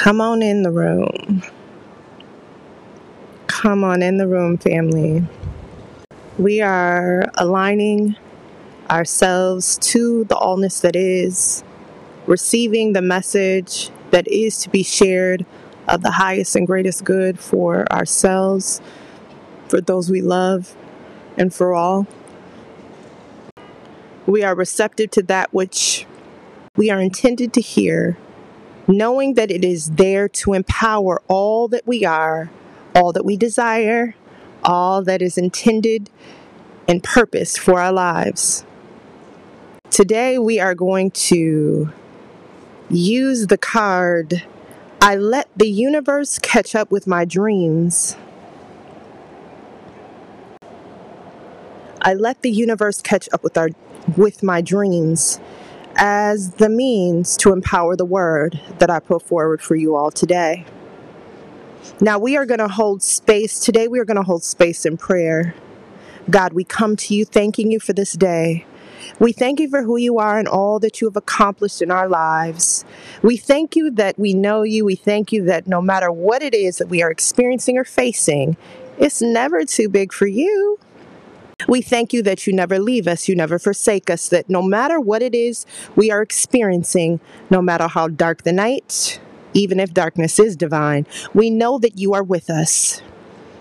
Come on in the room. Come on in the room, family. We are aligning ourselves to the allness that is, receiving the message that is to be shared of the highest and greatest good for ourselves, for those we love, and for all. We are receptive to that which we are intended to hear, knowing that it is there to empower all that we are, all that we desire, all that is intended and purposed for our lives. Today, we are going to use the card I let the universe catch up with my dreams. I let the universe catch up with our with my dreams as the means to empower the word that I put forward for you all today. Now we are going to hold space today we are going to hold space in prayer. God, we come to you thanking you for this day. We thank you for who you are and all that you have accomplished in our lives. We thank you that we know you. We thank you that no matter what it is that we are experiencing or facing, it's never too big for you. We thank you that you never leave us, you never forsake us, that no matter what it is we are experiencing, no matter how dark the night, even if darkness is divine, we know that you are with us.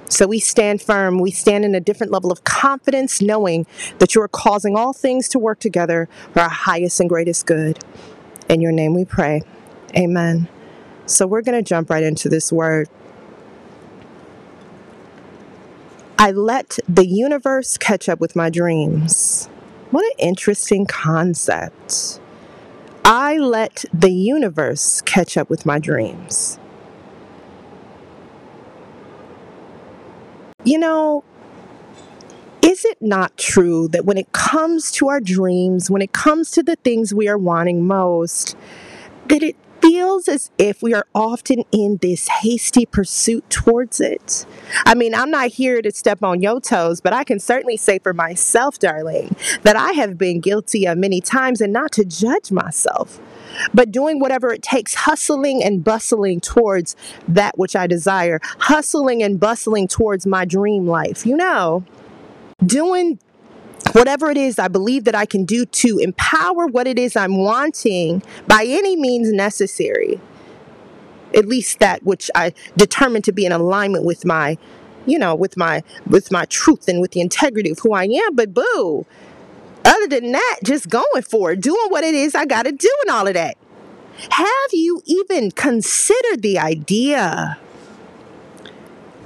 So we stand firm. We stand in a different level of confidence, knowing that you are causing all things to work together for our highest and greatest good. In your name we pray. Amen. So we're going to jump right into this word. I let the universe catch up with my dreams. What an interesting concept. I let the universe catch up with my dreams. You know, is it not true that when it comes to our dreams, when it comes to the things we are wanting most, that it feels as if we are often in this hasty pursuit towards it. I mean, I'm not here to step on your toes, but I can certainly say for myself, darling, that I have been guilty of many times and not to judge myself but doing whatever it takes, hustling and bustling towards that which I desire, hustling and bustling towards my dream life. You know, doing whatever it is I believe that I can do to empower what it is I'm wanting by any means necessary. At least that which I determine to be in alignment with my, you know, with my with my truth and with the integrity of who I am. But boo, other than that, just going for it, doing what it is I got to do and all of that. Have you even considered the idea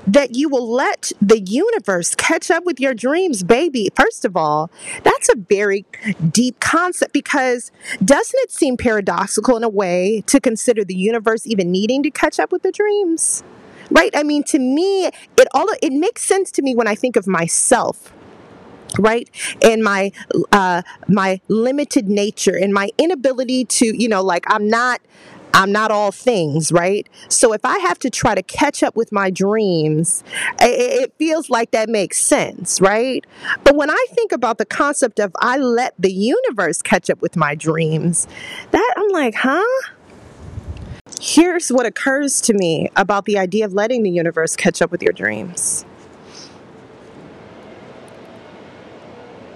that you will let the universe catch up with your dreams, baby? First of all, that's a very deep concept because doesn't it seem paradoxical in a way to consider the universe even needing to catch up with the dreams? Right? I mean, to me, it all it makes sense to me when I think of myself right and my uh my limited nature and my inability to you know like i'm not I'm not all things, right? So if I have to try to catch up with my dreams, it, feels like that makes sense, right? But when I think about the concept of I let the universe catch up with my dreams, that I'm like, huh? Here's what occurs to me about the idea of letting the universe catch up with your dreams.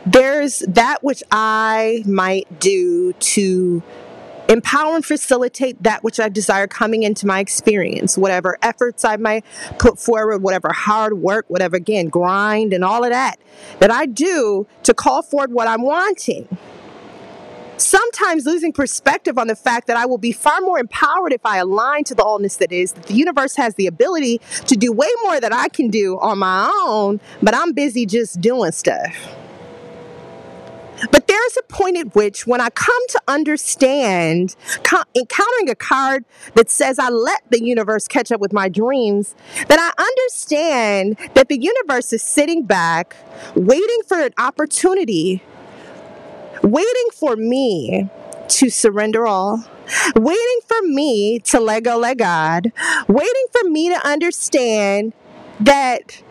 there's that which I might do to empower and facilitate that which I desire coming into my experience, whatever efforts I might put forward, whatever hard work, whatever, again, grind and all of that, that I do to call forward what I'm wanting. Sometimes losing perspective on the fact that I will be far more empowered if I align to the allness that is, that the universe has the ability to do way more than I can do on my own, but I'm busy just doing stuff. But there is a point at which, when I come to understand, encountering a card that says I let the universe catch up with my dreams, that I understand that the universe is sitting back, waiting for an opportunity, waiting for me to surrender all, waiting for me to let go, let God, waiting for me to understand that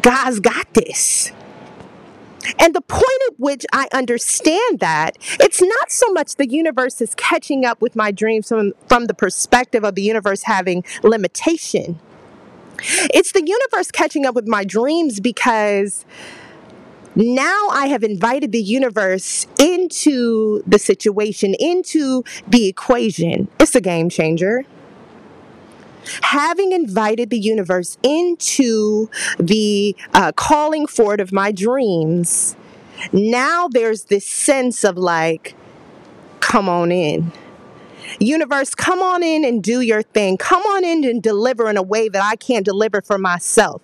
God's got this. And the point at which I understand that, it's not so much the universe is catching up with my dreams from, from the perspective of the universe having limitation. It's the universe catching up with my dreams because now I have invited the universe into the situation, into the equation. It's a game changer. Having invited the universe into the uh, calling forward of my dreams, now there's this sense of like, come on in. Universe, come on in and do your thing. Come on in and deliver in a way that I can't deliver for myself.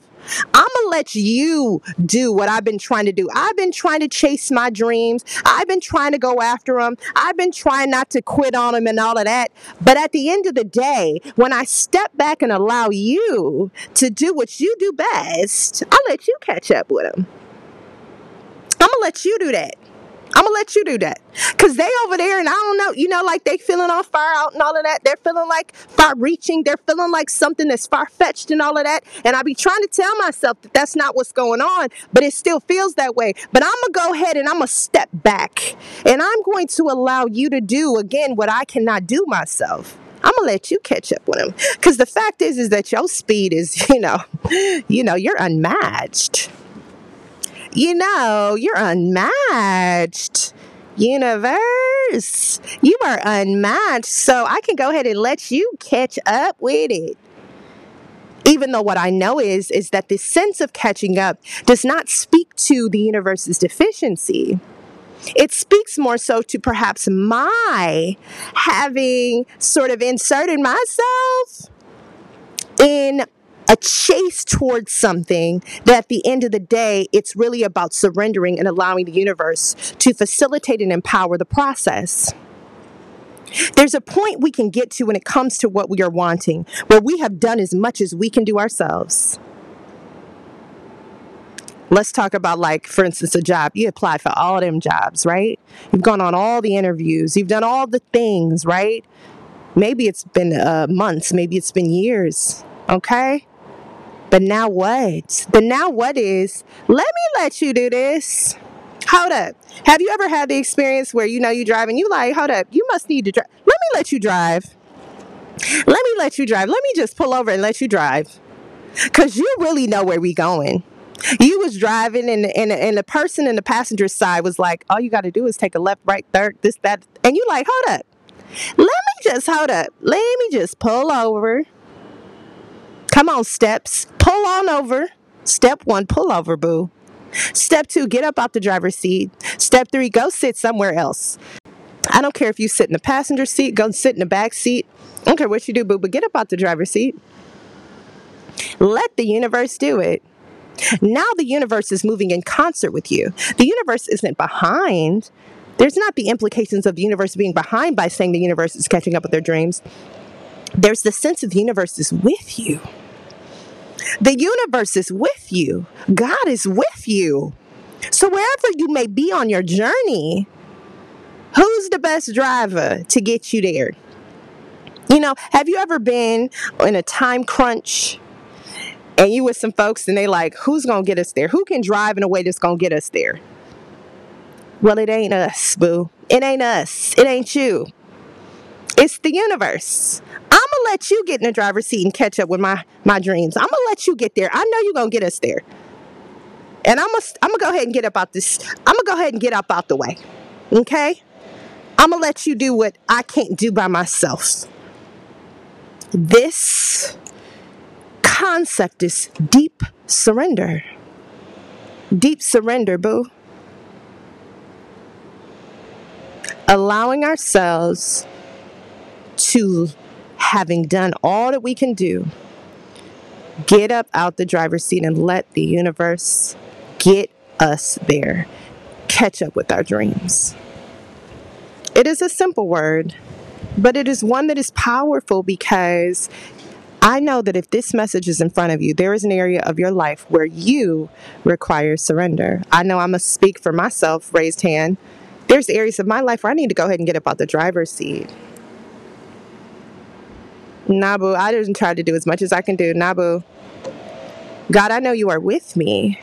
I'm gonna let you do what I've been trying to do. I've been trying to chase my dreams. I've been trying to go after them. I've been trying not to quit on them and all of that. But at the end of the day, when I step back and allow you to do what you do best, I'll let you catch up with them. I'm gonna let you do that. I'm gonna let you do that. Cause they over there and I don't know, you know, like they feeling on fire out and all of that. They're feeling like far reaching. They're feeling like something that's far fetched and all of that. And I be trying to tell myself that that's not what's going on, but it still feels that way. But I'm gonna go ahead and I'm gonna step back and I'm going to allow you to do again what I cannot do myself. I'm gonna let you catch up with them because the fact is, is that your speed is, you know, you know, you're unmatched you know, you're unmatched. Universe, you are unmatched. So I can go ahead and let you catch up with it. Even though what I know is is that this sense of catching up does not speak to the universe's deficiency. It speaks more so to perhaps my having sort of inserted myself in a chase towards something that at the end of the day, it's really about surrendering and allowing the universe to facilitate and empower the process. There's a point we can get to when it comes to what we are wanting, where we have done as much as we can do ourselves. Let's talk about, like, for instance, a job. You apply for all of them jobs, right? You've gone on all the interviews, you've done all the things, right? Maybe it's been uh, months, maybe it's been years, okay? But now what? The now what is, let me let you do this. Hold up. Have you ever had the experience where you know you drive and you like, hold up, you must need to drive. Let me let you drive. Let me let you drive. Let me just pull over and let you drive. Cause you really know where we going. You was driving and, and, and the person in the passenger side was like, all you got to do is take a left, right, third, this, that. And you like, hold up. Let me just, hold up. Let me just pull over Come on, steps. Pull on over. Step one, pull over, boo. Step two, get up out the driver's seat. Step three, go sit somewhere else. I don't care if you sit in the passenger seat, go sit in the back seat. I don't care what you do, boo, but get up out the driver's seat. Let the universe do it. Now the universe is moving in concert with you. The universe isn't behind. There's not the implications of the universe being behind by saying the universe is catching up with their dreams. There's the sense of the universe is with you. The universe is with you. God is with you. So wherever you may be on your journey, who's the best driver to get you there? You know, have you ever been in a time crunch and you with some folks and they like, who's gonna get us there? Who can drive in a way that's gonna get us there? Well, it ain't us, boo. It ain't us. It ain't you. It's the universe. I'm gonna let you get in the driver's seat and catch up with my my dreams. I'm gonna let you get there. I know you're gonna get us there. And I'm gonna I'm gonna go ahead and get up out this. I'm gonna go ahead and get up out the way. Okay? I'm gonna let you do what I can't do by myself. This concept is deep surrender. Deep surrender, boo. Allowing ourselves to having done all that we can do, get up out the driver's seat and let the universe get us there, catch up with our dreams. It is a simple word, but it is one that is powerful because I know that if this message is in front of you, there is an area of your life where you require surrender. I know I must speak for myself, raised hand. There's areas of my life where I need to go ahead and get up out the driver's seat. Nabu, I didn't try to do as much as I can do. Nabu, God, I know you are with me.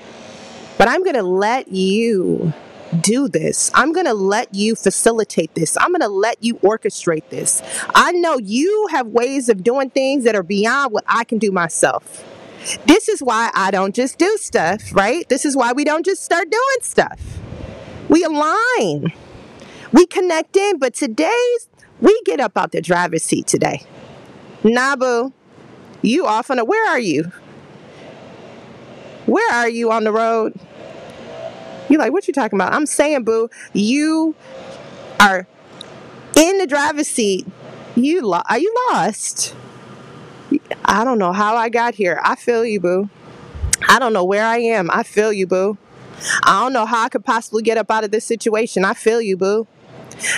But I'm going to let you do this. I'm going to let you facilitate this. I'm going to let you orchestrate this. I know you have ways of doing things that are beyond what I can do myself. This is why I don't just do stuff, right? This is why we don't just start doing stuff. We align, we connect in, but today's, we get up out the driver's seat today. Nabu, you off on a, where are you? Where are you on the road? You're like, what you talking about? I'm saying, boo, you are in the driver's seat. You lo- are you lost? I don't know how I got here. I feel you, boo. I don't know where I am. I feel you, boo. I don't know how I could possibly get up out of this situation. I feel you, boo.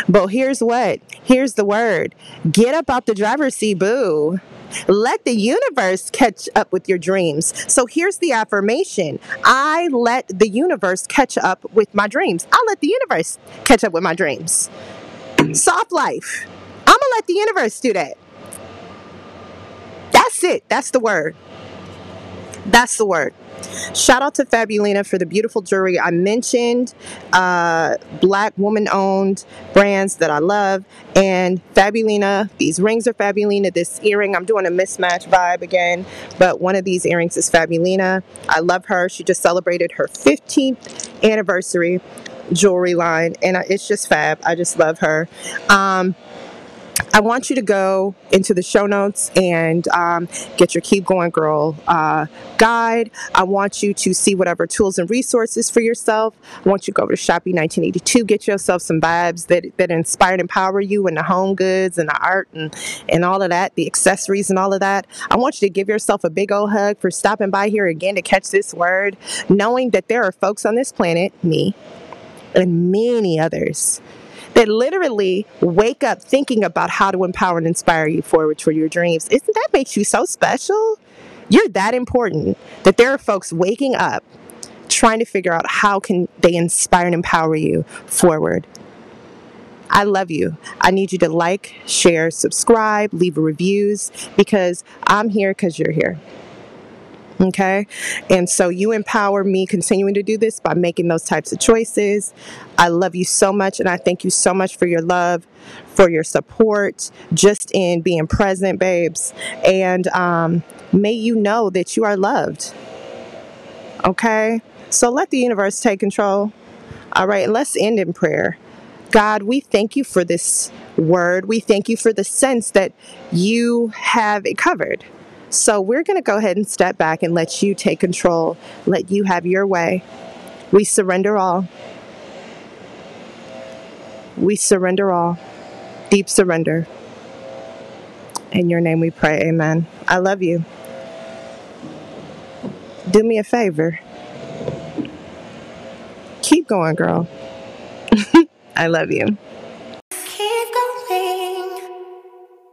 But here's what here's the word get up out the driver's seat, boo. Let the universe catch up with your dreams. So here's the affirmation I let the universe catch up with my dreams. I let the universe catch up with my dreams. Soft life. I'm going to let the universe do that. That's it. That's the word. That's the word. Shout out to Fabulina for the beautiful jewelry I mentioned, uh, black woman owned brands that I love, and Fabulina. These rings are Fabulina. This earring, I'm doing a mismatch vibe again, but one of these earrings is Fabulina. I love her. She just celebrated her 15th anniversary jewelry line, and it's just fab. I just love her. Um, I want you to go into the show notes and um, get your Keep Going Girl uh, guide. I want you to see whatever tools and resources for yourself. I want you to go over to Shopping 1982, get yourself some vibes that, that inspire and empower you in the home goods and the art and, and all of that, the accessories and all of that. I want you to give yourself a big old hug for stopping by here again to catch this word, knowing that there are folks on this planet, me, and many others that literally wake up thinking about how to empower and inspire you forward for your dreams. Isn't that makes you so special? You're that important that there are folks waking up trying to figure out how can they inspire and empower you forward. I love you. I need you to like, share, subscribe, leave reviews because I'm here because you're here. Okay. And so you empower me continuing to do this by making those types of choices. I love you so much. And I thank you so much for your love, for your support, just in being present, babes. And um, may you know that you are loved. Okay. So let the universe take control. All right. Let's end in prayer. God, we thank you for this word. We thank you for the sense that you have it covered. So we're going to go ahead and step back and let you take control, let you have your way. We surrender all. We surrender all. Deep surrender. In your name we pray, amen. I love you. Do me a favor. Keep going, girl. I love you.